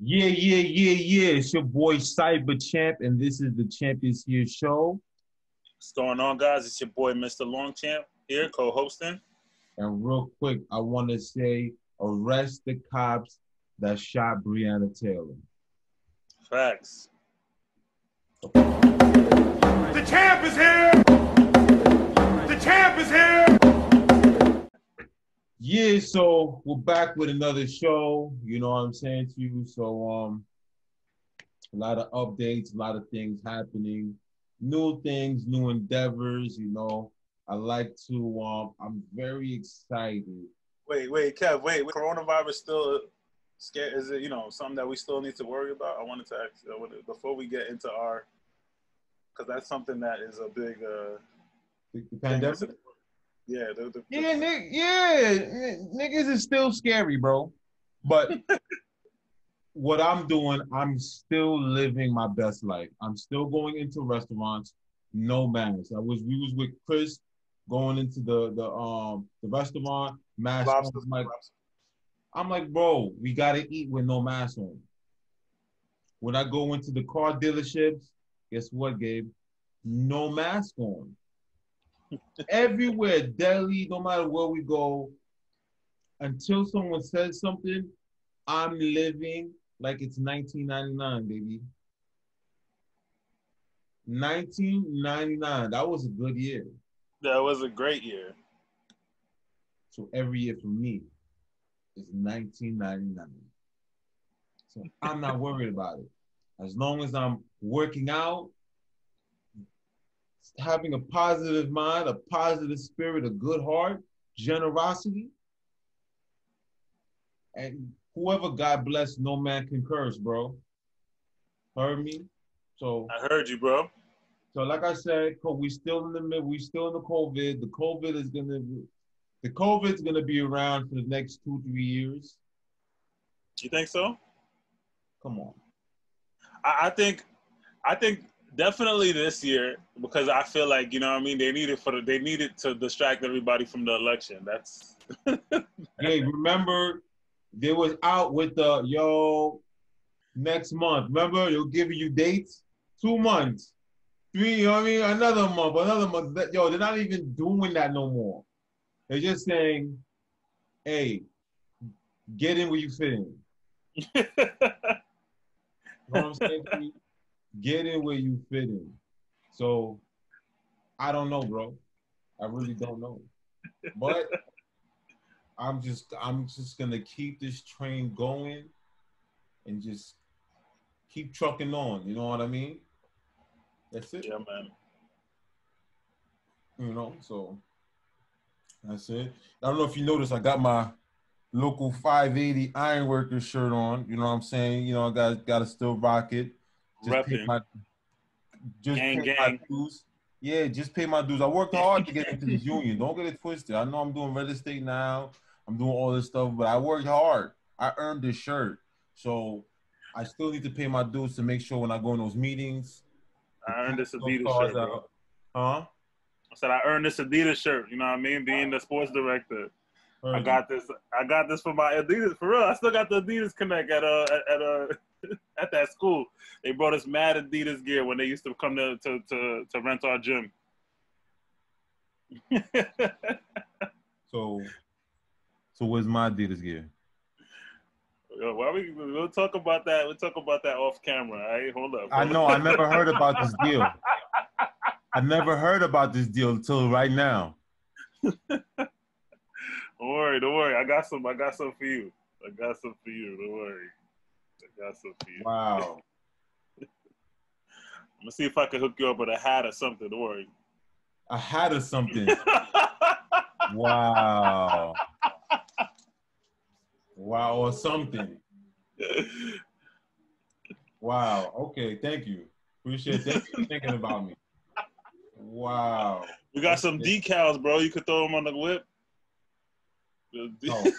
Yeah, yeah, yeah, yeah. It's your boy Cyber Champ, and this is the Champ is Here show. What's going on, guys? It's your boy, Mr. Longchamp, here, co-hosting. And real quick, I want to say, arrest the cops that shot Breonna Taylor. Facts. The champ is here! The champ is here! Yeah, so we're back with another show. You know what I'm saying to you. So um a lot of updates, a lot of things happening, new things, new endeavors, you know. I like to um I'm very excited. Wait, wait, Kev, wait. Coronavirus still scared? Is it you know something that we still need to worry about? I wanted to ask uh, before we get into our because that's something that is a big uh the pandemic. Yeah the, the, Yeah, nigg- yeah, n- niggas is still scary, bro. But what I'm doing, I'm still living my best life. I'm still going into restaurants, no mask. I was we was with Chris going into the the um the restaurant, mask. on. I'm like. I'm like, bro, we gotta eat with no mask on. When I go into the car dealerships, guess what, Gabe? No mask on. Everywhere, Delhi, no matter where we go, until someone says something, I'm living like it's 1999, baby. 1999. That was a good year. That was a great year. So every year for me is 1999. So I'm not worried about it. As long as I'm working out, having a positive mind, a positive spirit, a good heart, generosity, and whoever God bless, no man can curse, bro. Heard me? So I heard you, bro. so like I said, we still in the mid, we still in the COVID. The COVID is gonna, the COVID's gonna be around for the next two three years. You think so? Come on. I, I think, I think definitely this year because I feel like you know what I mean. They need it for the, they need it to distract everybody from the election. That's Hey, remember they was out with the yo next month. Remember they'll give you dates, two months, three. You know what I mean? Another month, another month. That- Yo, they're not even doing that no more. They're just saying, "Hey, get in where you fit in." You know what I'm saying? Get in where you fit in. So I don't know, bro. I really don't know. But I'm just I'm just gonna keep this train going and just keep trucking on. You know what I mean? That's it. yeah, man. You know, so that's it. I don't know if you noticed, I got my local 580 Ironworkers shirt on. You know what I'm saying? You know, I got gotta still rock it. Just pay my just Gang, pay my dues. Yeah, just pay my dues. I worked hard to get into this union. Don't get it twisted. I know I'm doing real estate now. I'm doing all this stuff, but I worked hard. I earned this shirt. So I still need to pay my dues to make sure when I go in those meetings. I earned this Adidas shirt, bro. out. Huh? I said I earned this Adidas shirt. You know what I mean? Being the sports director, I got this. I got this for my Adidas for real. I still got the Adidas Connect at uh at, uh at that school. They brought us mad Adidas gear when they used to come to to to, to rent our gym. So, so where's my Adidas gear? Yo, Why we we'll talk about that. We'll talk about that off camera. All right, hold up. I know. I never heard about this deal. I never heard about this deal until right now. Don't worry, don't worry. I got some. I got some for you. I got some for you. Don't worry. I got some for you. Wow. I'm gonna see if I can hook you up with a hat or something. Don't worry. A hat or something. Wow. Wow, or something. Wow. Okay. Thank you. Appreciate it. Thank you for thinking about me. Wow. we got some decals, bro. You could throw them on the whip. De-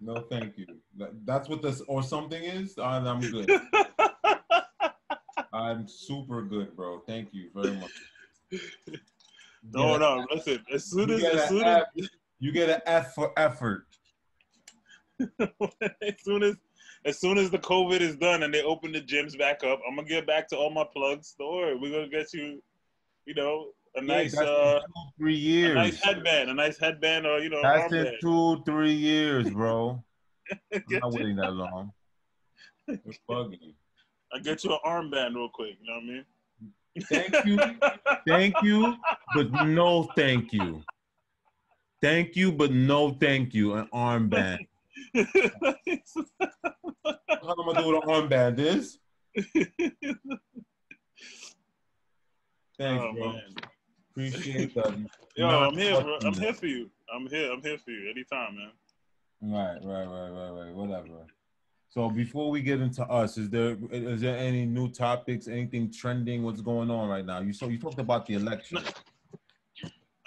No, thank you. That- That's what this or something is. I'm good. I'm super good, bro. Thank you very much. no, Yeah. no. Listen, as soon as, as soon as, F, you get an F for effort. as soon as as soon as the COVID is done and they open the gyms back up, I'm gonna get back to all my plugs. Don't worry, we're gonna get you, you know, a nice uh two, three years. A nice headband, a nice headband or you know, that's in two, three years, bro. I'm not waiting that long. It's bugging. I get you an armband real quick, you know what I mean? Thank you. Thank you, but no thank you. Thank you, but no thank you. An armband. How am I gonna do with an armband? This? Thanks, Oh, bro. man. Appreciate that. Yo, Not I'm here, bro. I'm here for you. I'm here. I'm here for you anytime, man. Right, right, right, right, right. Whatever. So before we get into us, is there is there any new topics, anything trending? What's going on right now? You so you talked about the election. Uh,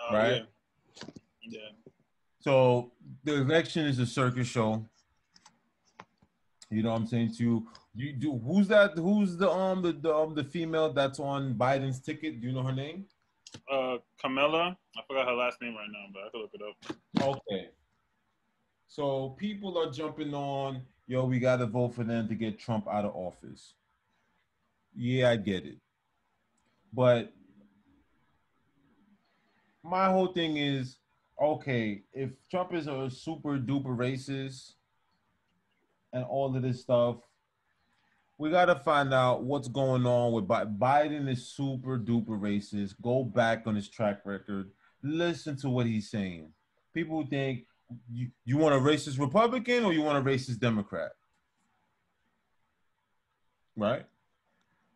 Right. Yeah. yeah. So the election is a circus show. You know what I'm saying to you. You do who's that? Who's the um the, the um the female that's on Biden's ticket? Do you know her name? Uh, Camilla. I forgot her last name right now, but I can look it up. Okay. So people are jumping on, yo, we gotta vote for them to get Trump out of office. Yeah, I get it. But my whole thing is okay, if Trump is a super duper racist and all of this stuff, we got to find out what's going on with Biden. Biden is super duper racist. Go back on his track record. Listen to what he's saying. People think you, you want a racist Republican or you want a racist Democrat. Right?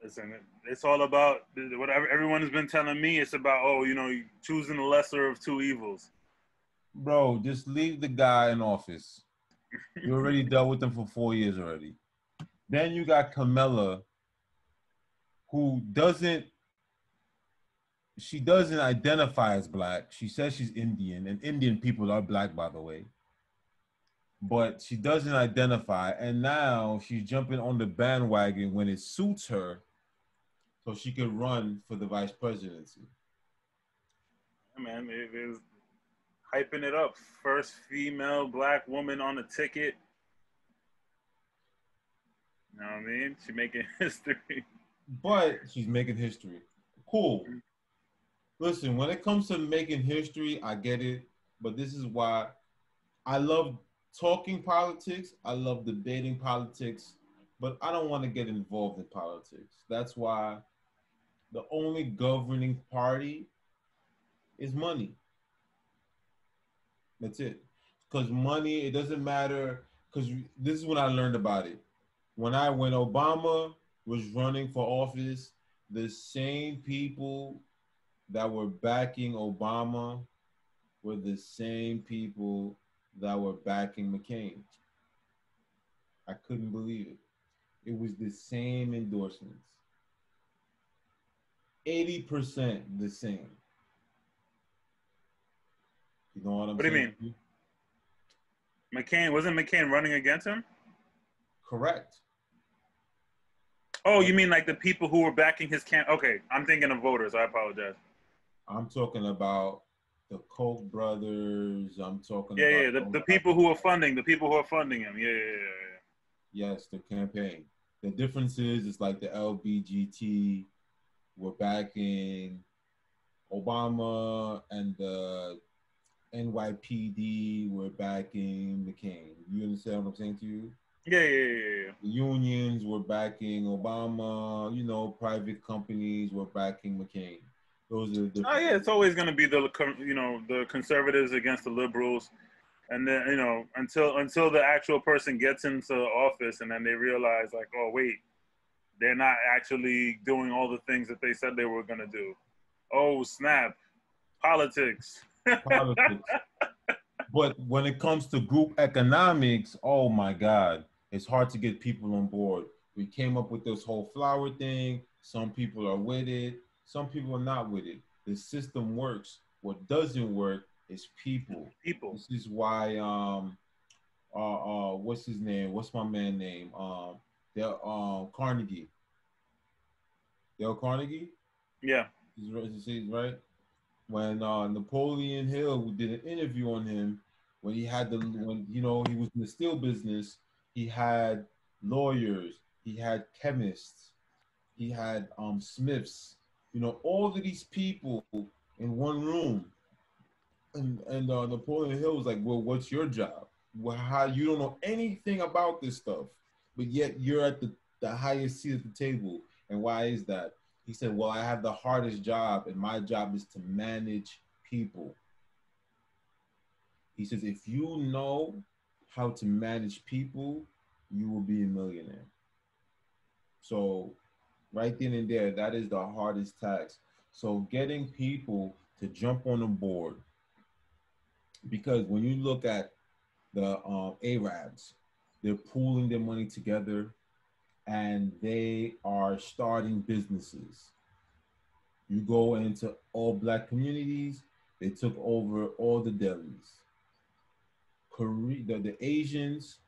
Listen, it's all about whatever everyone has been telling me. It's about oh, you know, choosing the lesser of two evils. Bro, just leave the guy in office. You already dealt with him for four years already. Then you got Camilla, who doesn't she doesn't identify as black. She says she's Indian, and Indian people are black, by the way. But she doesn't identify, and now she's jumping on the bandwagon when it suits her, so she can run for the vice presidency. Man, it is hyping it up. First female black woman on the ticket. You know what I mean? She's making history. but she's making history. Cool. Listen, when it comes to making history, I get it, but this is why I love talking politics. I love debating politics, but I don't want to get involved in politics. That's why the only governing party is money. That's it. Because money, it doesn't matter. Because this is when I learned about it. When I when Obama was running for office, the same people that were backing Obama were the same people that were backing McCain. I couldn't believe it. It was the same endorsements. 80% the same. You know what I'm What do you mean? McCain wasn't McCain running against him? Correct. Oh, you mean like the people who were backing his camp? Okay, I'm thinking of voters. I apologize. I'm talking about the Koch brothers. I'm talking Yeah, yeah, the, the people who are funding, the people who are funding him. Yeah, yeah, yeah. yeah. Yes, the campaign. The difference is it's like the LBGT were backing Obama and the NYPD were backing McCain. You understand what I'm saying to you? Yeah, yeah, yeah, yeah, yeah. The unions were backing Obama. You know, private companies were backing McCain. Those are the Oh yeah, it's always going to be the you know the conservatives against the liberals, and then you know until until the actual person gets into office, and then they realize like, oh wait, they're not actually doing all the things that they said they were going to do. Oh snap, politics. politics. but when it comes to group economics, oh my God, it's hard to get people on board. We came up with this whole flower thing. Some people are with it, some people are not with it. The system works. What doesn't work is people. People. This is why um uh uh what's his name? What's my man name? Um Dale um Carnegie. Dale Carnegie? Yeah. He's right? When uh, Napoleon Hill did an interview on him, when he had the when you know he was in the steel business, he had lawyers, he had chemists, he had um smiths, you know, all of these people in one room. And and uh, Napoleon Hill was like, "Well, what's your job? Well, how you don't know anything about this stuff, but yet you're at the the highest seat at the table. And why is that? He said, Well, I have the hardest job, and my job is to manage people. He says, If you know how to manage people, you will be a millionaire. So, right then and there, that is the hardest task. So, getting people to jump on the board, because when you look at the um, Arabs, they're pooling their money together and they are starting businesses. You go into all black communities, they took over all the delis. Korea, the, the Asians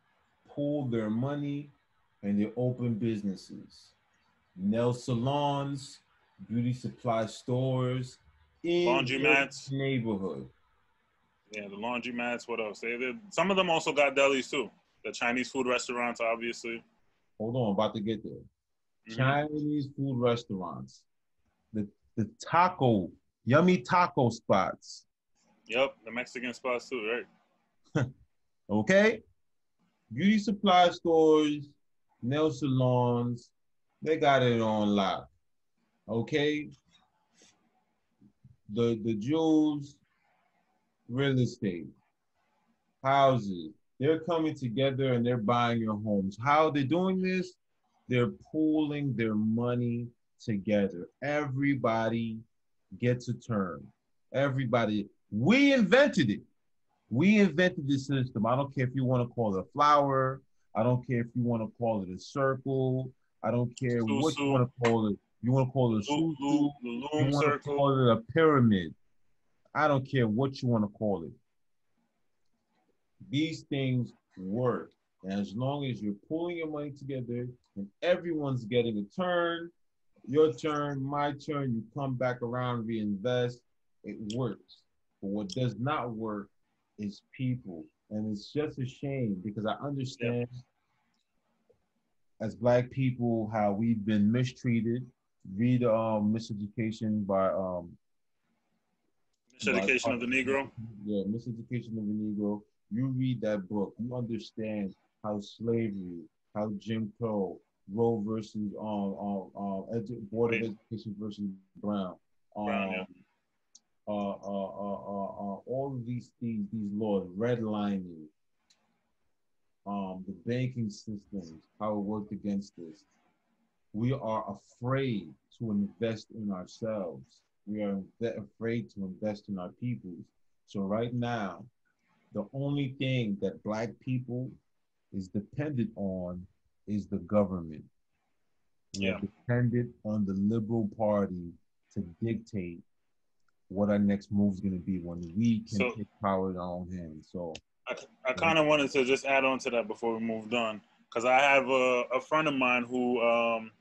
pooled their money and they opened businesses. Nail salons, beauty supply stores, in laundromats neighborhood. Yeah, the laundromats. What else? They, they, some of them also got delis too. The Chinese food restaurants, obviously. Hold on, I'm about to get there. Mm-hmm. Chinese food restaurants, the the taco, yummy taco spots. Yep, the Mexican spots too, right? okay. Beauty supply stores, nail salons, they got it on lock. Okay. The the Jews, real estate, houses, they're coming together and they're buying your homes. How they're they doing this? They're pooling their money together. Everybody gets a turn. Everybody. We invented it. We invented this system. I don't care if you want to call it a flower. I don't care if you want to call it a circle. I don't care what you want to call it. You want to call it a susu. You want to call it a pyramid. I don't care what you want to call it these things work. And as long as you're pulling your money together and everyone's getting a turn, your turn, my turn, you come back around, reinvest, it works. But what does not work is people. And it's just a shame because I understand as black people how we've been mistreated. Read um miseducation by um Miseducation by, of the Negro. Yeah, miseducation of the Negro you read that book, you understand how slavery, how Jim Crow, Roe versus um um, um edu- Board of Education versus Brown, um, Brown yeah. uh, uh, uh, uh, uh, all of these these these laws, redlining, um, the banking systems, how it worked against us. We are afraid to invest in ourselves. We are afraid to invest in our peoples. So right now, the only thing that black people is dependent on is the government. We're dependent on the liberal party to dictate what our next move is going to be when we can so, take power in our own hands. So I, I kind of wanted to just add on to that before we moved on because I have a, a friend of mine who um,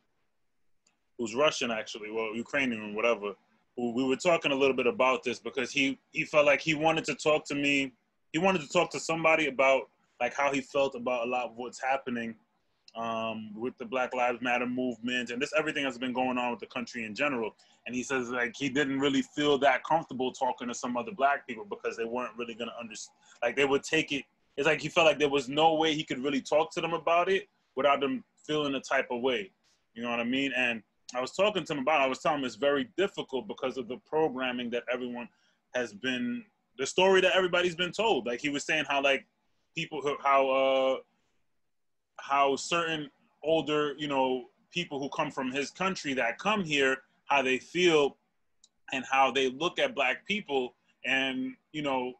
who's Russian actually, well Ukrainian whatever. Who we were talking a little bit about this because he he felt like he wanted to talk to me he wanted to talk to somebody about like how he felt about a lot of what's happening um, with the Black Lives Matter movement and this everything that's been going on with the country in general. And he says like he didn't really feel that comfortable talking to some other black people because they weren't really gonna understand. Like they would take it. It's like he felt like there was no way he could really talk to them about it without them feeling a type of way. You know what I mean? And I was talking to him about. It. I was telling him it's very difficult because of the programming that everyone has been the story that everybody's been told. Like he was saying how like people how uh how certain older you know people who come from his country that come here how they feel and how they look at black people and you know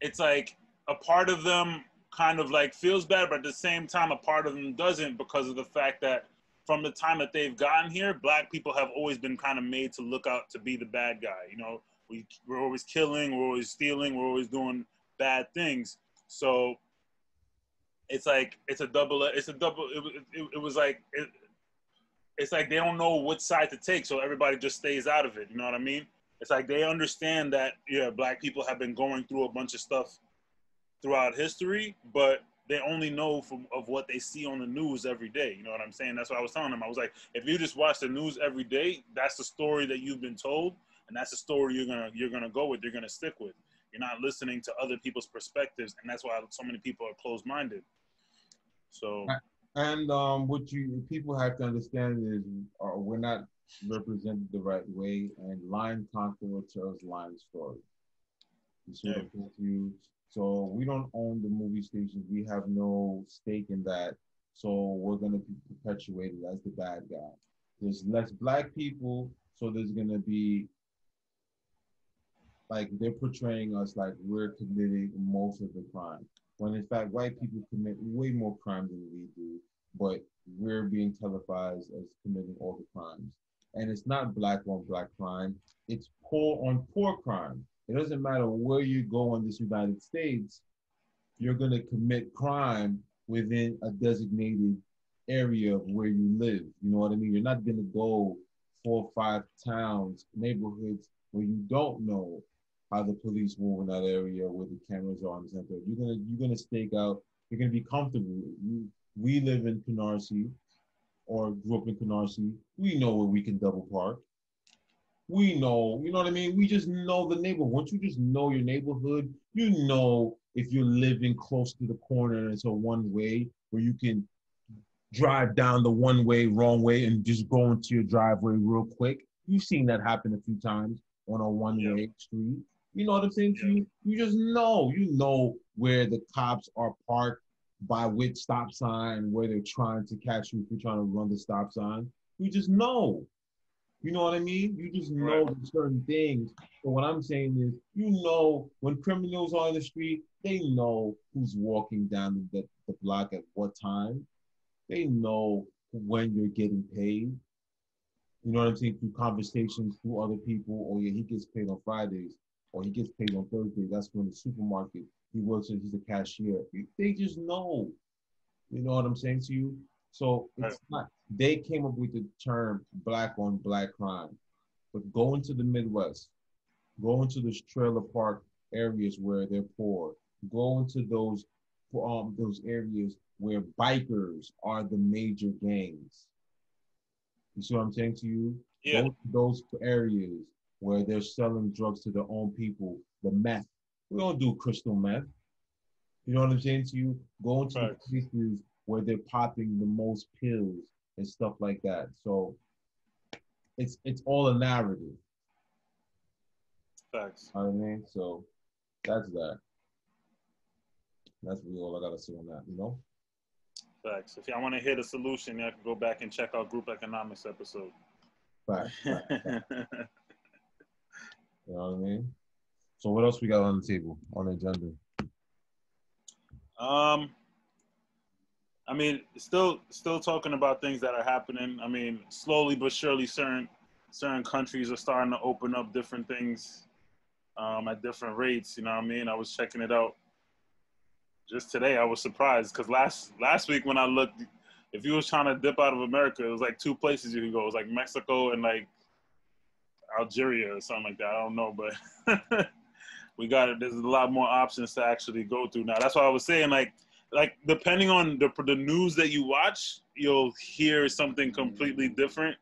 it's like a part of them kind of like feels bad but at the same time a part of them doesn't because of the fact that from the time that they've gotten here black people have always been kind of made to look out to be the bad guy you know we, we're always killing, we're always stealing, we're always doing bad things. So it's like it's a double. It's a double. It, it, it was like it, it's like they don't know what side to take, so everybody just stays out of it. You know what I mean? it's like they understand that yeah, black people have been going through a bunch of stuff throughout history, but they only know from of what they see on the news every day. You know what I'm saying? That's what I was telling them. I was like, if you just watch the news every day, that's the story that you've been told, and that's the story you're gonna you're gonna go with. You're gonna stick with. You're not listening to other people's perspectives, and that's why so many people are closed minded. So. And um, what you people have to understand is, uh, we're not represented the right way, and line conqueror tells line story. You see yeah. what So we don't own the movie stations. We have no stake in that. So we're gonna be perpetuated as the bad guy. There's less black people, so there's gonna be like they're portraying us like we're committing most of the crime. When in fact white people commit way more crime than we do, but we're being televised as committing all the crimes and it's not black on black crime, it's poor on poor crime. It doesn't matter where you go in this United States, you're going to commit crime within a designated area of where you live. You know what I mean? You're not going to go four or five towns, neighborhoods where you don't know how the police move in that area, where the cameras are and center. You're gonna you're gonna stake out. You're gonna be comfortable. You, we live in Canarsie or grew up in Canarsie, we know where we can double park. We know, you know what I mean? We just know the neighborhood. Once you just know your neighborhood, you know if you're living close to the corner and it's a one way where you can drive down the one way, wrong way, and just go into your driveway real quick. You've seen that happen a few times on a one way street. You know what I'm saying to you? You just know, you know where the cops are parked by which stop sign, where they're trying to catch you if you're trying to run the stop sign. You just know. You know what I mean? You just know right. certain things. But what I'm saying is, you know, when criminals are on the street, they know who's walking down the, the block at what time. They know when you're getting paid. You know what I'm saying? Through conversations through other people. Oh yeah, he gets paid on Fridays, or he gets paid on Thursday. That's when the supermarket he works as he's a cashier. They just know. You know what I'm saying to you? So it's not they came up with the term black on black crime. But go into the Midwest, go into those trailer park areas where they're poor, go into those um those areas where bikers are the major gangs. You see what I'm saying to you? Yeah. Go to those areas where they're selling drugs to their own people, the meth, we don't do crystal meth. You know what I'm saying to you? Go into right. places where they're popping the most pills and stuff like that. So it's it's all a narrative. Facts. You know what I mean? So that's that. That's really all I gotta say on that, you know? Facts. If y'all want to hear the solution, y'all can go back and check out group economics episode. Facts. You know what I mean? So what else we got on the table on the agenda? Um, I mean, still still talking about things that are happening. I mean, slowly but surely, certain certain countries are starting to open up different things um, at different rates. You know what I mean? I was checking it out just today. I was surprised because last last week when I looked, if you was trying to dip out of America, it was like two places you could go. It was like Mexico and like Algeria or something like that. I don't know, but we got it. There's a lot more options to actually go through now. That's why I was saying, like, like depending on the the news that you watch, you'll hear something mm-hmm. completely different.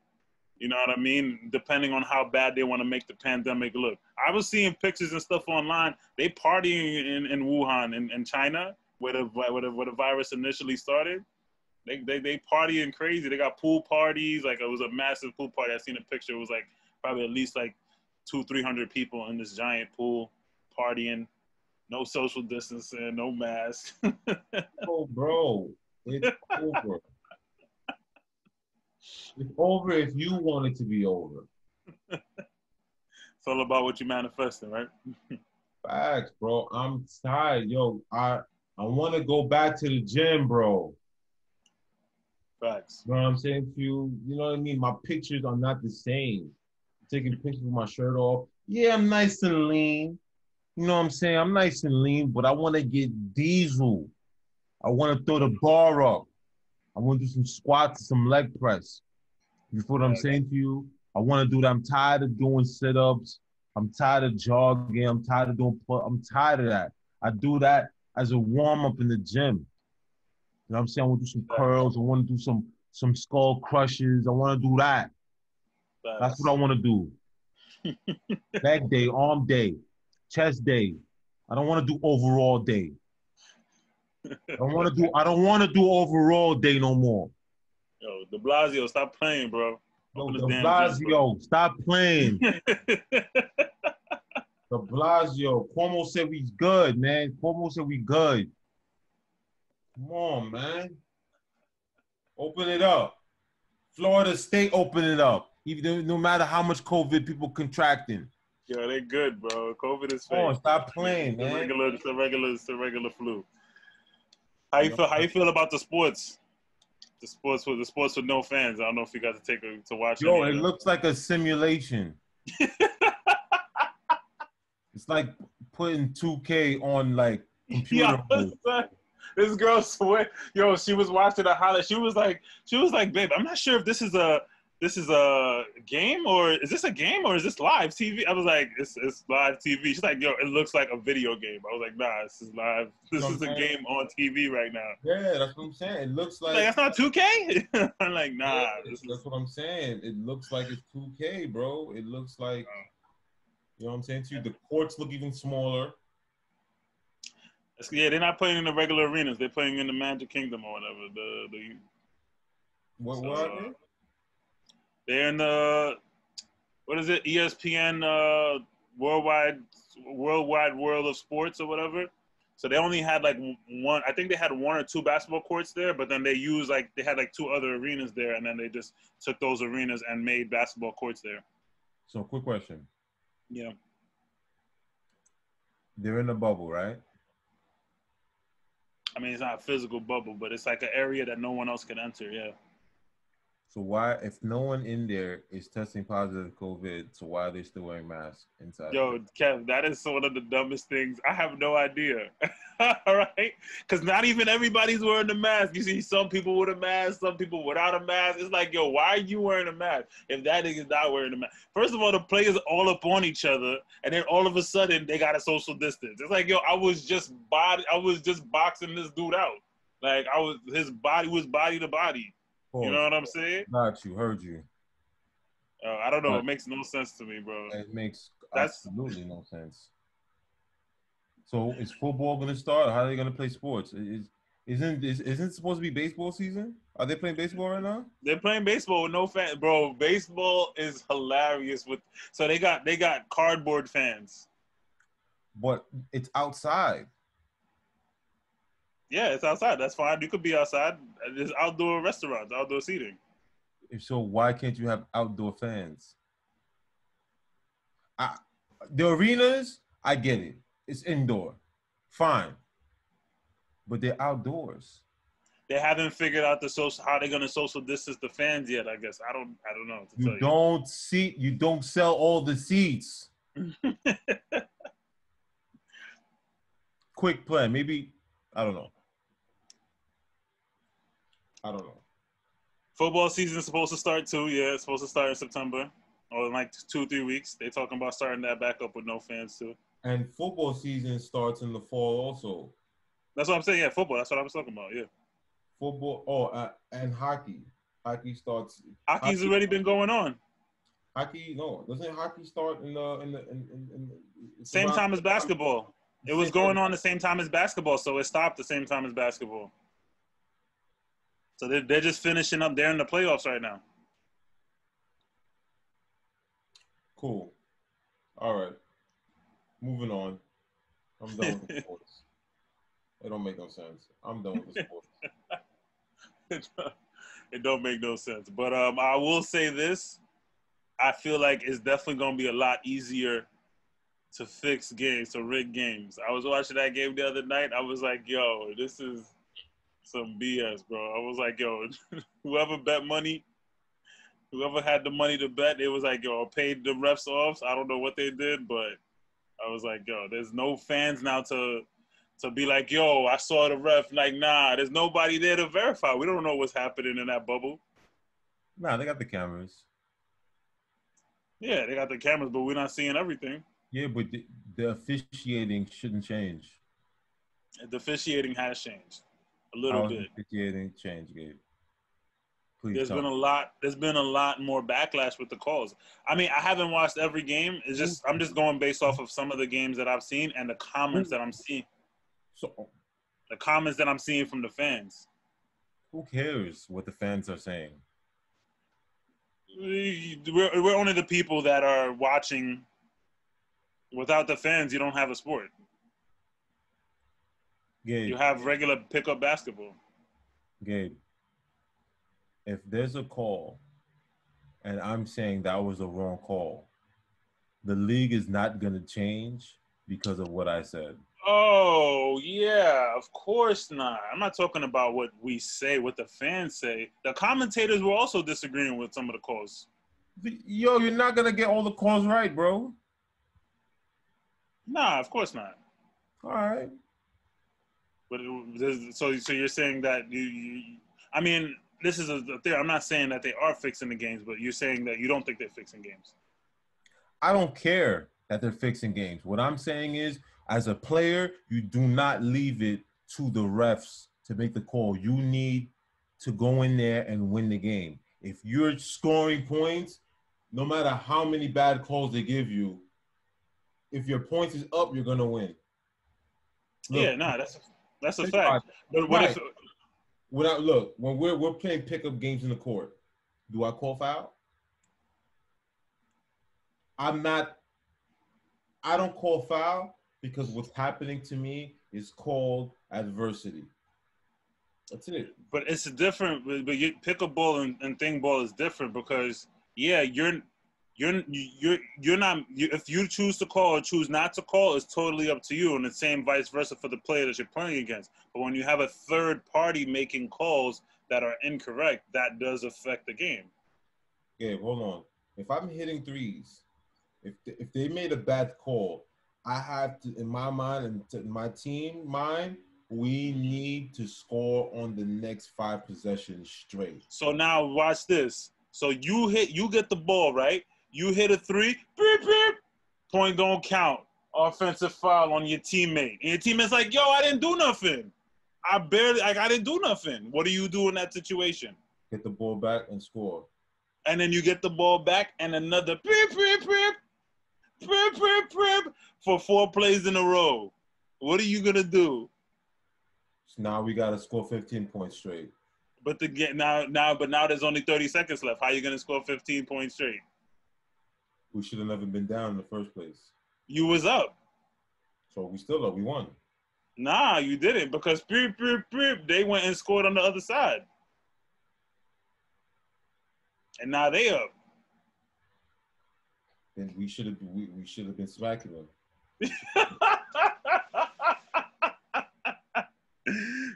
You know what I mean? Depending on how bad they want to make the pandemic look. I was seeing pictures and stuff online. They partying in, in Wuhan in, in China where the, where, the, where the virus initially started. They, they they partying crazy. They got pool parties. Like it was a massive pool party. I seen a picture. It was like probably at least like two, three hundred people in this giant pool partying, no social distancing, no mask. oh, bro, it's over. It's over if you want it to be over. it's all about what you're manifesting, right? Facts, bro. I'm tired, yo. I I want to go back to the gym, bro. Facts. You know what I'm saying to you? You know what I mean? My pictures are not the same. Taking pictures with my shirt off. Yeah, I'm nice and lean. You know what I'm saying? I'm nice and lean, but I want to get diesel. I want to throw the bar up. I want to do some squats, some leg press. You feel what I'm saying to you? I want to do that. I'm tired of doing sit-ups I'm tired of jogging. I'm tired of doing. I'm tired of that. I do that as a warm up in the gym. You know what I'm saying? I want to do some curls. I want to do some some skull crushes. I want to do that. That's what I want to do. Leg day, arm day, chest day. I don't want to do overall day. I don't want to do. I don't want to do overall day no more. Yo, De Blasio, stop playing, bro. Yo, De Blasio, stop playing. De Blasio, Cuomo said we good, man. Cuomo said we good. Come on, man. Open it up. Florida State, open it up. Even no matter how much COVID people contracting. Yo, they good, bro. COVID is fake. On, stop playing, it's man. A regular, it's a regular, it's a regular flu. How you feel? How you feel about the sports? The sports with the sports with no fans. I don't know if you got to take a, to watch. Yo, it looks like a simulation. it's like putting 2K on like computer. Yeah, this girl swear, yo, she was watching the highlight. She was like, she was like, babe, I'm not sure if this is a this is a game or is this a game or is this live TV? I was like, it's, it's live TV. She's like, yo, it looks like a video game. I was like, nah, this is live. This is a game on TV right now. Yeah, that's what I'm saying. It looks like, like that's not 2K. I'm like, nah. Yeah, that's what I'm saying. It looks like it's 2K, bro. It looks like, oh. you know what I'm saying to you. The courts look even smaller. Yeah, they're not playing in the regular arenas. They're playing in the Magic Kingdom or whatever. The the. What so, what? They're in the what is it? ESPN uh, worldwide worldwide world of sports or whatever. So they only had like one. I think they had one or two basketball courts there, but then they used like they had like two other arenas there, and then they just took those arenas and made basketball courts there. So, quick question. Yeah. They're in a bubble, right? I mean, it's not a physical bubble, but it's like an area that no one else can enter. Yeah. So why, if no one in there is testing positive COVID, so why are they still wearing masks inside? Yo, Kev, that is one of the dumbest things. I have no idea. All right, because not even everybody's wearing a mask. You see some people with a mask, some people without a mask. It's like, yo, why are you wearing a mask if that nigga's not wearing a mask? First of all, the players all up on each other, and then all of a sudden they got a social distance. It's like, yo, I was just body, I was just boxing this dude out. Like I was, his body was body to body. Pause. You know what I'm saying? Got you. Heard you. Uh, I don't know. But it makes no sense to me, bro. It makes That's, absolutely no sense. So is football going to start? How are they going to play sports? Is isn't is, isn't it supposed to be baseball season? Are they playing baseball right now? They're playing baseball with no fans, bro. Baseball is hilarious. With so they got they got cardboard fans. But it's outside. Yeah, it's outside. That's fine. You could be outside. There's outdoor restaurants, outdoor seating. If So why can't you have outdoor fans? I, the arenas, I get it. It's indoor, fine, but they're outdoors. They haven't figured out the social how they're gonna social distance the fans yet. I guess I don't. I don't know. you don't see. You don't sell all the seats. Quick plan. Maybe I don't know. I don't know. Football season is supposed to start too. Yeah, it's supposed to start in September or in like two, three weeks. They talking about starting that back up with no fans too. And football season starts in the fall also. That's what I'm saying. Yeah, football. That's what I was talking about. Yeah. Football. Oh, uh, and hockey. Hockey starts. Hockey's hockey, already been going on. Hockey, no, doesn't hockey start in the in the in, in, in same time as basketball? It was going on the same time as basketball, so it stopped the same time as basketball. So they're, they're just finishing up. They're in the playoffs right now. Cool. All right. Moving on. I'm done with the sports. It don't make no sense. I'm done with the sports. it don't make no sense. But um, I will say this. I feel like it's definitely going to be a lot easier to fix games, to rig games. I was watching that game the other night. I was like, yo, this is some BS, bro. I was like, yo, whoever bet money, whoever had the money to bet, it was like, yo, paid the refs off. So I don't know what they did, but I was like, yo, there's no fans now to to be like, yo, I saw the ref. Like, nah, there's nobody there to verify. We don't know what's happening in that bubble. Nah, they got the cameras. Yeah, they got the cameras, but we're not seeing everything. Yeah, but the, the officiating shouldn't change. The officiating has changed a little bit. officiating change, Gabe? Please There's been a lot. There's been a lot more backlash with the calls. I mean, I haven't watched every game. It's just I'm just going based off of some of the games that I've seen and the comments that I'm seeing. So The comments that I'm seeing from the fans. who cares what the fans are saying? We're, we're only the people that are watching. Without the fans, you don't have a sport. Gabe, You have regular pickup basketball. Gabe, if there's a call and I'm saying that was a wrong call, the league is not going to change because of what I said. Oh yeah, of course not. I'm not talking about what we say, what the fans say. The commentators were also disagreeing with some of the calls. Yo, you're not going to get all the calls right, bro. Nah, of course not. All right. But so so you're saying that you, you I mean, this is a theory. I'm not saying that they are fixing the games, but you're saying that you don't think they're fixing games. I don't care that they're fixing games. What I'm saying is, as a player, you do not leave it to the refs to make the call. You need to go in there and win the game. If you're scoring points, no matter how many bad calls they give you, if your points is up, you're gonna win. Look, yeah, nah, that's that's a fact. about. But what if When I look, when we're we're playing pickup games in the court, do I call foul? I'm not. I don't call foul because what's happening to me is called adversity. That's it. but it's different but but you pick a ball and, and thing ball is different because yeah you're you're you're you're not you, if you choose to call or choose not to call it's totally up to you and the same vice versa for the player that you're playing against but when you have a third party making calls that are incorrect that does affect the game Okay, hold on. If I'm hitting threes, if if they made a bad call, I have to, in my mind and to my team mind, we need to score on the next five possessions straight. so now watch this so you hit you get the ball right you hit a three beep, beep, point don't count. Offensive foul on your teammate. And your teammate's like yo i didn't do nothing. I barely like i didn't do nothing. What do you do in that situation? Get the ball back and score. and then you get the ball back and another beep, beep, beep, beep, beep, beep, for four plays in a row. What are you gonna do? So now we got to score 15 points straight. but the now now but now there's only 30 seconds left. How are you gonna score 15 points straight We should have never been down in the first place. you was up So we still up. We won. Nah, you didn't because beep, beep, beep, they went and scored on the other side. And now they up. Then we should have we, we should have been smacking them.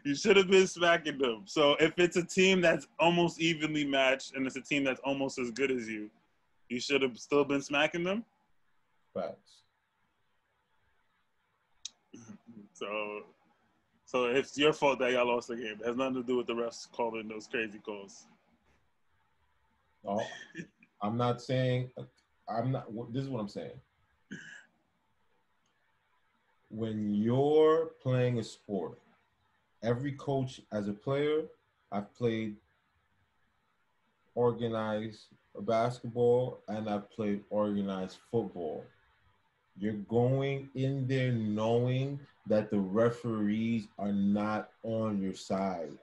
you should have been smacking them. So if it's a team that's almost evenly matched and it's a team that's almost as good as you, you should have still been smacking them. Facts. So so it's your fault that y'all lost the game. It has nothing to do with the refs calling those crazy calls. No, I'm not saying. I'm not. This is what I'm saying. When you're playing a sport, every coach as a player, I've played organized basketball and I've played organized football. You're going in there knowing that the referees are not on your side.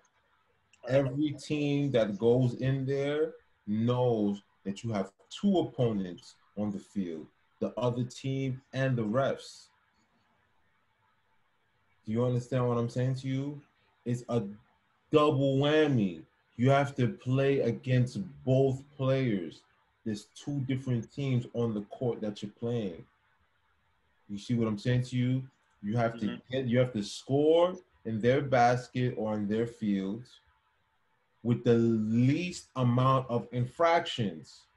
Every team that goes in there knows that you have two opponents on the field the other team and the refs. Do you understand what I'm saying to you? It's a double whammy. You have to play against both players. There's two different teams on the court that you're playing. You see what I'm saying to you? You have to Mhm. get you have to score in their basket or in their fields with the least amount of infractions.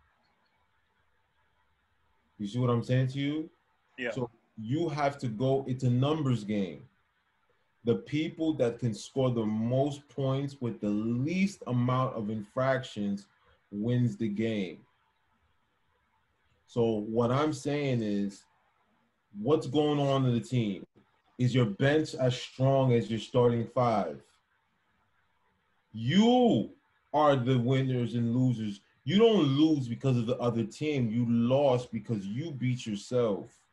You see what I'm saying to you? Yeah. So you have to go, it's a numbers game. The people that can score the most points with the least amount of infractions wins the game. So what I'm saying is, what's going on in the team? Is your bench as strong as your starting five? You are the winners and losers. You don't lose because of the other team. You lost because you beat yourself.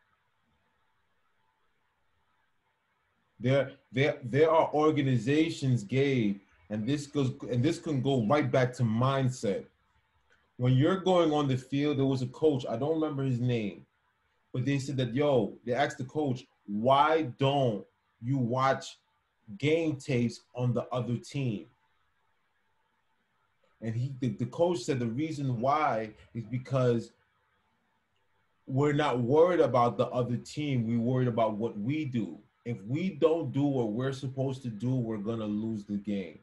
There, there, there are organizations, Gabe, and this goes, and this can go right back to mindset. When you're going on the field, there was a coach. I don't remember his name, but they said that yo, they asked the coach, why don't you watch game tapes on the other team? And he, the, the coach said the reason why is because we're not worried about the other team. We're worried about what we do. If we don't do what we're supposed to do, we're gonna lose the game.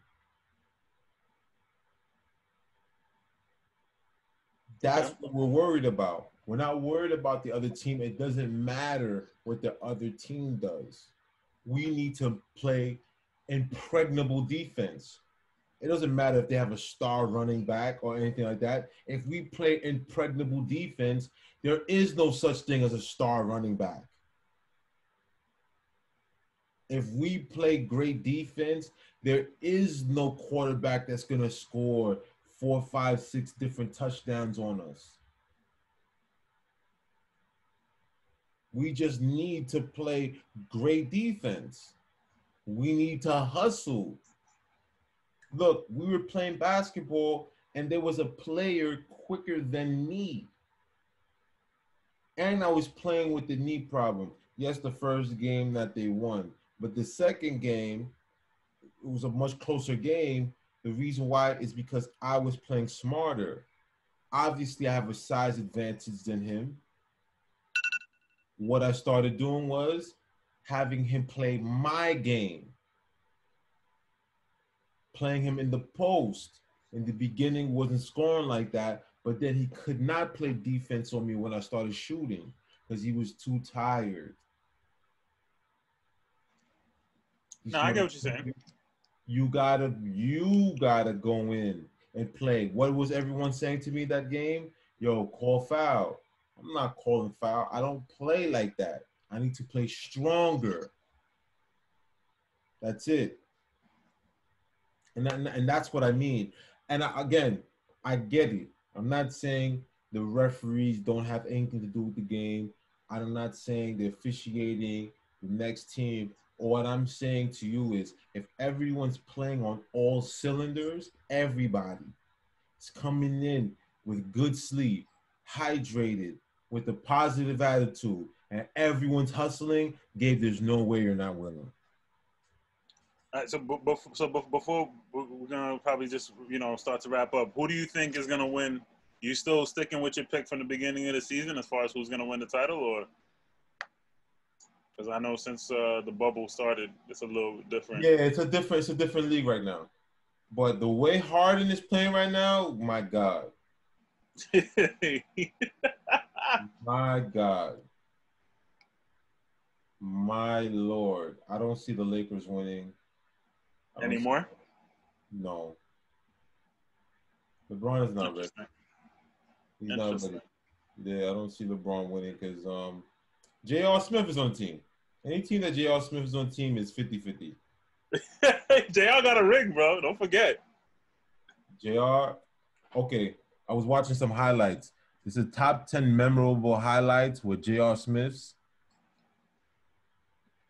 That's what we're worried about. We're not worried about the other team. It doesn't matter what the other team does. We need to play impregnable defense. It doesn't matter if they have a star running back or anything like that. If we play impregnable defense, there is no such thing as a star running back. If we play great defense, there is no quarterback that's going to score four, five, six different touchdowns on us. We just need to play great defense. We need to hustle. Look, we were playing basketball and there was a player quicker than me. And I was playing with the knee problem. Yes, the first game that they won, but the second game, it was a much closer game. The reason why is because I was playing smarter. Obviously, I have a size advantage than him. What I started doing was having him play my game, playing him in the post. In the beginning, wasn't scoring like that, but then he could not play defense on me when I started shooting because he was too tired. No, I get what you're saying. You gotta, you gotta go in and play. What was everyone saying to me that game? Yo, call foul. I'm not calling foul. I don't play like that. I need to play stronger. That's it. And that, and that's what I mean. And I, again, I get it. I'm not saying the referees don't have anything to do with the game. I'm not saying the officiating, the next team. What I'm saying to you is if everyone's playing on all cylinders, everybody is coming in with good sleep, hydrated, with a positive attitude, and everyone's hustling, Gabe, there's no way you're not winning. All right, so b- so b- before we're gonna probably just you know start to wrap up, who do you think is gonna win? You still sticking with your pick from the beginning of the season as far as who's gonna win the title, or because I know since uh, the bubble started, it's a little different. Yeah, it's a different it's a different league right now. But the way Harden is playing right now, my God. my God. My Lord. I don't see the Lakers winning. Anymore? see- no. LeBron is not ready. He's not ready. Yeah, I don't see LeBron winning because um, J.R. Smith is on the team. Any team that J.R. Smith is on team is 50-50. JR got a ring, bro. Don't forget. JR, okay, I was watching some highlights. This is top 10 memorable highlights with JR Smiths.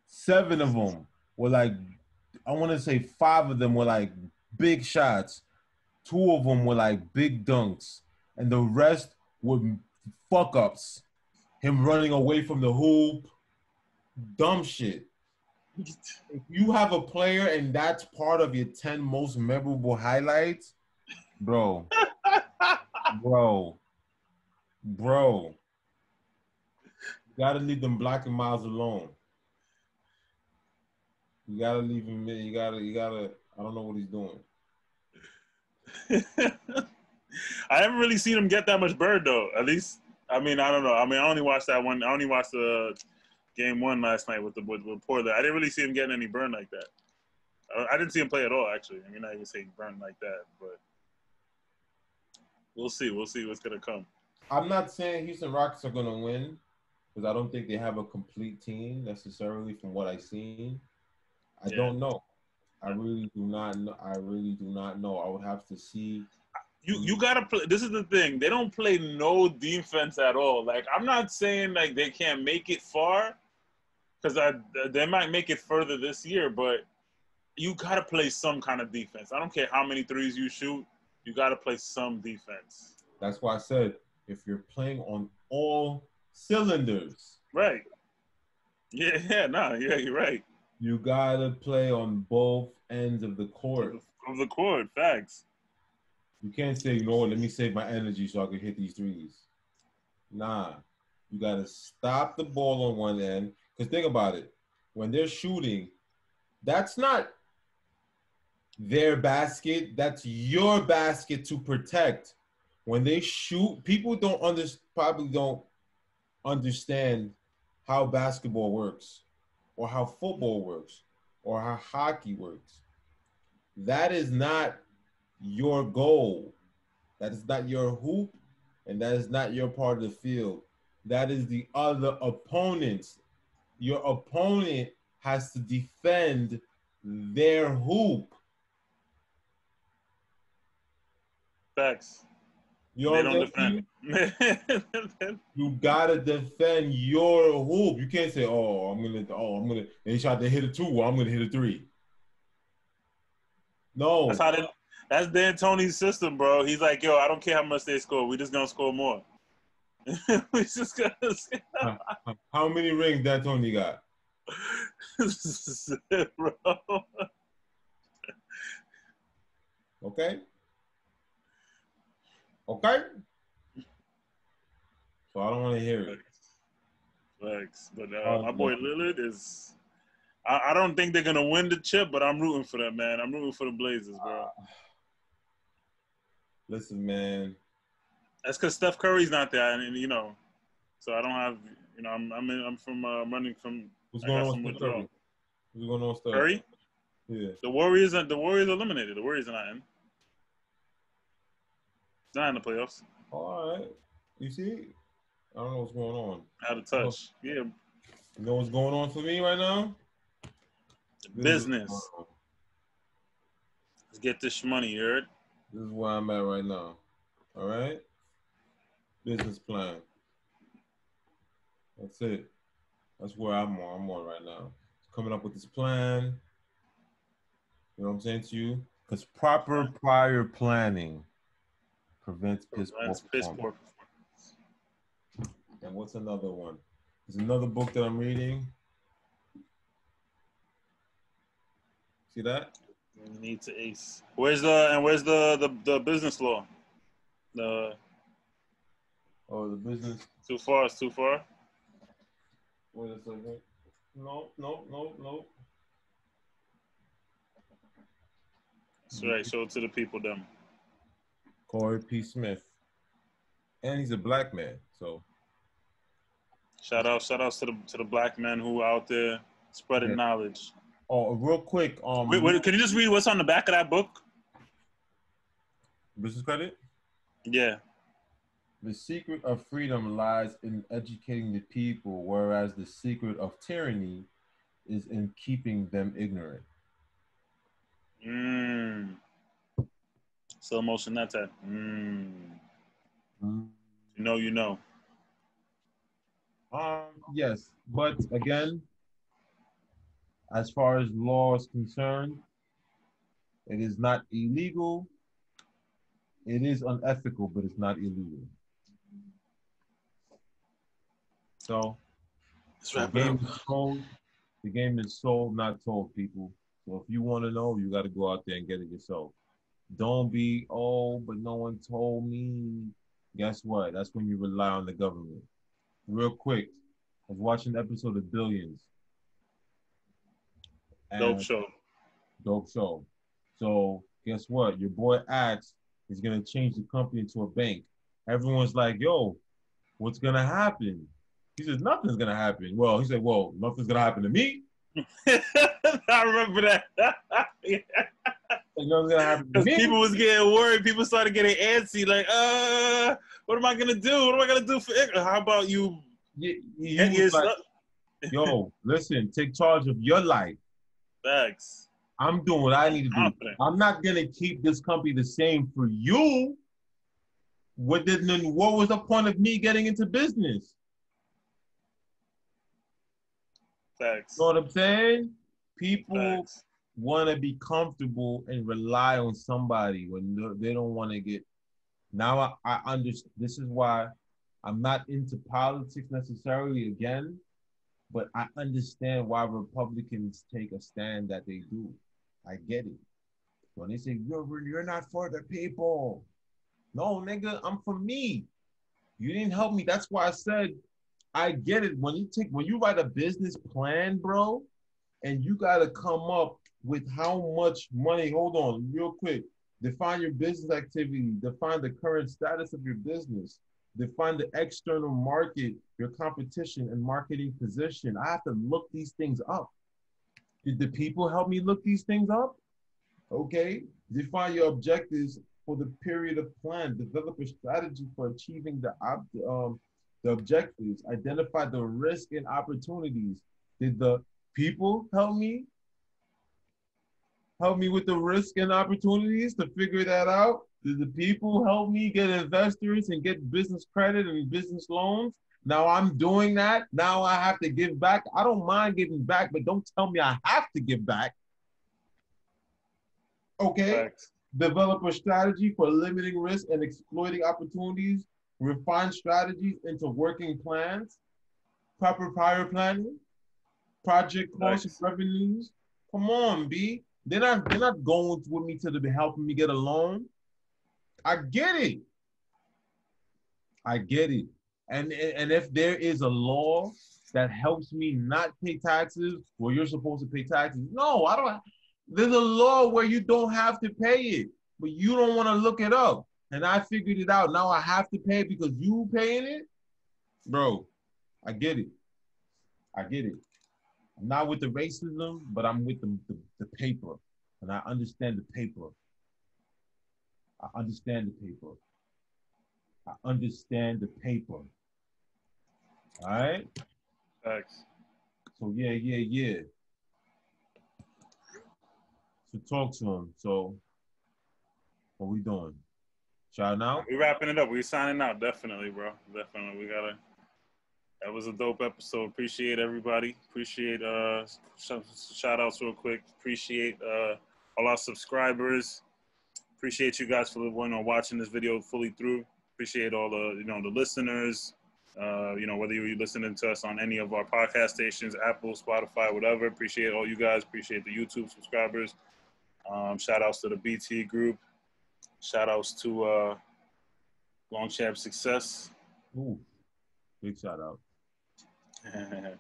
Seven of them were like, I want to say five of them were like big shots. Two of them were like big dunks. And the rest were fuck ups. Him running away from the hoop. Dumb shit. If you have a player and that's part of your 10 most memorable highlights, bro, bro, bro, you gotta leave them blocking miles alone. You gotta leave him. You gotta. You gotta. I don't know what he's doing. I haven't really seen him get that much bird though. At least, I mean, I don't know. I mean, I only watched that one. I only watched the game one last night with the with, with Portland. I didn't really see him getting any burn like that. I, I didn't see him play at all. Actually, I mean, not even saying burn like that, but we'll see. We'll see what's gonna come. I'm not saying Houston Rockets are gonna win because I don't think they have a complete team necessarily from what I've seen. I Yeah. don't know. I really do not know. I really do not know. I would have to see. You you gotta play. This is the thing. They don't play no defense at all. Like I'm not saying like they can't make it far, because I they might make it further this year. But you gotta play some kind of defense. I don't care how many threes you shoot. You gotta play some defense. That's why I said if you're playing on all cylinders, Right. Yeah. Yeah. No. Yeah. You're right. you gotta play on both ends of the court. Of the court. Facts. You can't say, you know what, let me save my energy so I can hit these threes. Nah. You gotta stop the ball on one end. Because think about it. When they're shooting, that's not their basket, that's your basket to protect. When they shoot, people don't under, probably don't understand how basketball works or how football works or how hockey works. That is not your goal. That is not your hoop, and that is not your part of the field. That is the other opponent's. Your opponent has to defend their hoop. Facts. You they don't defend. saying? You gotta defend your hoop. You can't say, "Oh, I'm gonna, oh, I'm gonna." They tried to hit a two. Well, I'm gonna hit a three. No, That's how they. That's D'Antoni's system, bro. He's like, yo, I don't care how much they score. We just gonna score more. we just gonna um, um, how many rings D'Antoni got? bro. Okay. Okay. So I don't want to hear it. Facts. But uh, my boy. Lillard is. I, I don't think they're gonna win the chip, but I'm rooting for them, man. I'm rooting for the Blazers, bro. Uh, listen, man. That's because Steph Curry's not there, and, you know, so I don't have, you know, I'm I'm in, I'm from uh, running from What's I going on with. Curry? What's going on with Steph? Curry. Yeah. The Warriors are the Warriors eliminated. The Warriors are not in. Not in the playoffs. All right. You see? I don't know what's going on. Out of touch. Yeah, You know what's going on for me right now? Business. what's going on. Let's get this money, you heard? This is where I'm at right now. All right? Business plan. That's it. That's where I'm on. I'm on right now. Coming up with this plan. You know what I'm saying to you? Because proper prior planning prevents piss poor That's performance. poor. And what's another one? There's another book that I'm reading. See that? You need to ace. Where's the and where's the the, the business law? The Oh, the business. too far. It's too far. Wait a second. No, no, no, no. That's right. Show it to the people. Them. Corey P. Smith. And he's a black man, so Shout out, shout outs to the to the black men who out there spreading Yeah. knowledge. oh real quick, um Wait, wait, can you just read what's on the back of that book? business credit? Yeah. The secret of freedom lies in educating the people, whereas the secret of tyranny is in keeping them ignorant. Mm. Slow motion. That. Mm. You know, you know. Um, yes, but again, as far as law is concerned, it is not illegal. It is unethical, but it's not illegal. So the game is sold. The game is sold, not told, people. So if you want to know, you got to go out there and get it yourself. Don't be, oh, but no one told me. Guess what? That's when you rely on the government. Real quick, I was watching an episode of Billions. Dope show. Dope show. So guess what? Your boy Axe is gonna change the company to a bank. Everyone's like, "Yo, what's gonna happen?" He says, "Nothing's gonna happen." Well, he said, "Well, nothing's gonna happen to me." I remember that. Yeah. What's gonna happen? to me? people was getting worried. People started getting antsy. Like, uh, what am I gonna do? What am I gonna do for it? How about you You, you get was your like, yo, listen, take charge of your life. Thanks. I'm doing what I need to do. Confident. I'm not gonna keep this company the same for you. What did then what was the point of me getting into business? Facts. You know what I'm saying? People want to be comfortable and rely on somebody when they- they don't want to get. Now I, I understand. This is why I'm not into politics necessarily again, but I understand why Republicans take a stand that they do. I get it. When they say you're you're not for the people, no nigga, I'm for me. You didn't help me. That's why I said I get it. When you take when you write a business plan, bro, and you gotta come up with how much money. Hold on, real quick. Define your business activity. Define the current status of your business. Define the external market, your competition, and marketing position. I have to look these things up. Did the people help me look these things up? Okay. Define your objectives for the period of plan. Develop a strategy for achieving the ob- um, the objectives. Identify the risk and opportunities. Did the people help me? Help me with the risk and opportunities to figure that out? Did the people help me get investors and get business credit and business loans? Now I'm doing that. Now I have to give back. I don't mind giving back, but don't tell me I have to give back. Okay Facts. develop a strategy for limiting risk and exploiting opportunities, refine strategies into working plans, proper prior planning, project costs Nice. and revenues. Come on, B. They're not they're not going with me to the helping me get a loan. I get it. I get it. And and if there is a law that helps me not pay taxes, well, you're supposed to pay taxes. No, I don't. There's a law where you don't have to pay it, but you don't want to look it up. And I figured it out. Now I have to pay because you paying it, bro. I get it. I get it. I'm not with the racism, but I'm with the, the, the paper, and I understand the paper. I understand the paper. I understand the paper. All right. Thanks. So yeah, yeah, yeah. So talk to him. So what we doing? Shout out. We wrapping it up. We signing out. Definitely, bro. Definitely. We gotta. That was a dope episode. Appreciate everybody. Appreciate uh shout, outs real quick. Appreciate uh all our subscribers. Appreciate you guys for you know watching this video fully through. Appreciate all the you know the listeners. Uh, you know whether you're listening to us on any of our podcast stations, Apple, Spotify, whatever. Appreciate all you guys. Appreciate the YouTube subscribers. Um, shout outs to the BT group. Shout outs to uh, Long Champ Success. Ooh, big shout out.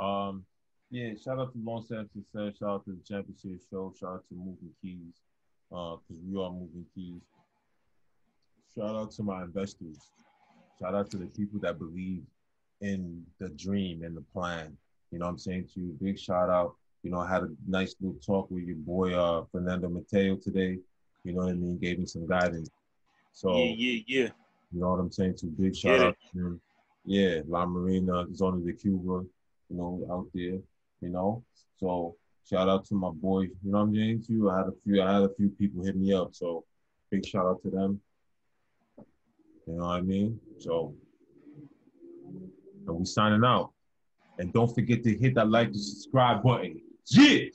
Um, yeah, shout out to Long Champ Success. Shout out to the Championship Show. Shout out to Moving Keys, uh, because we are Moving Keys. Shout out to my investors. Shout out to the people that believe in the dream and the plan. You know what I'm saying to you? Big shout out. You know, I had a nice little talk with your boy uh Fernando Mateo today. You know what I mean? Gave me some guidance. So yeah, yeah, yeah. you know what I'm saying? To big shout it. out to him. Yeah, La Marina, Zona de Cuba, you know, out there, you know. So shout out to my boy, you know what I'm saying? To you. I had a few I had a few people hit me up. So big shout out to them. You know what I mean? So and we signing out. And don't forget to hit that like and subscribe button. Yeah.